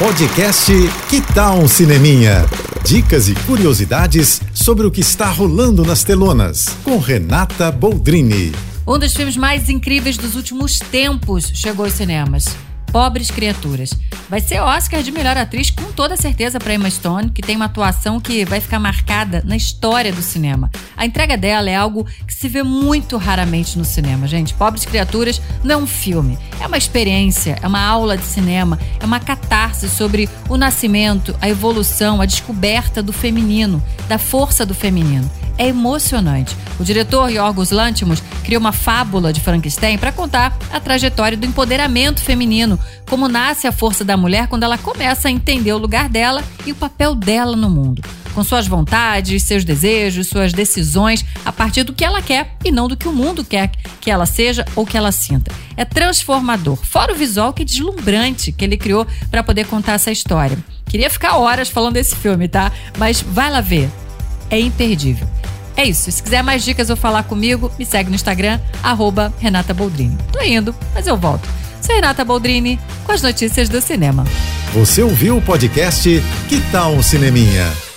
Podcast Que Tal um Cineminha? Dicas e curiosidades sobre o que está rolando nas telonas, com Renata Boldrini. Um dos filmes mais incríveis dos últimos tempos chegou aos cinemas. Pobres Criaturas. Vai ser Oscar de melhor atriz com toda certeza para Emma Stone, que tem uma atuação que vai ficar marcada na história do cinema. A entrega dela é algo que se vê muito raramente no cinema, gente. Pobres Criaturas não é um filme, é uma experiência, é uma aula de cinema, é uma catarse sobre o nascimento, a evolução, a descoberta do feminino, da força do feminino é emocionante. O diretor Yorgos Lanthimos criou uma fábula de Frankenstein para contar a trajetória do empoderamento feminino, como nasce a força da mulher quando ela começa a entender o lugar dela e o papel dela no mundo. Com suas vontades, seus desejos, suas decisões, a partir do que ela quer e não do que o mundo quer que ela seja ou que ela sinta. É transformador, fora o visual que é deslumbrante que ele criou para poder contar essa história. Queria ficar horas falando desse filme, tá? Mas vai lá ver. É imperdível. É isso. Se quiser mais dicas ou falar comigo, me segue no Instagram, arroba Renata Boldrini. Tô indo, mas eu volto. Sou Renata Boldrini com as notícias do cinema. Você ouviu o podcast Que Tal um Cineminha?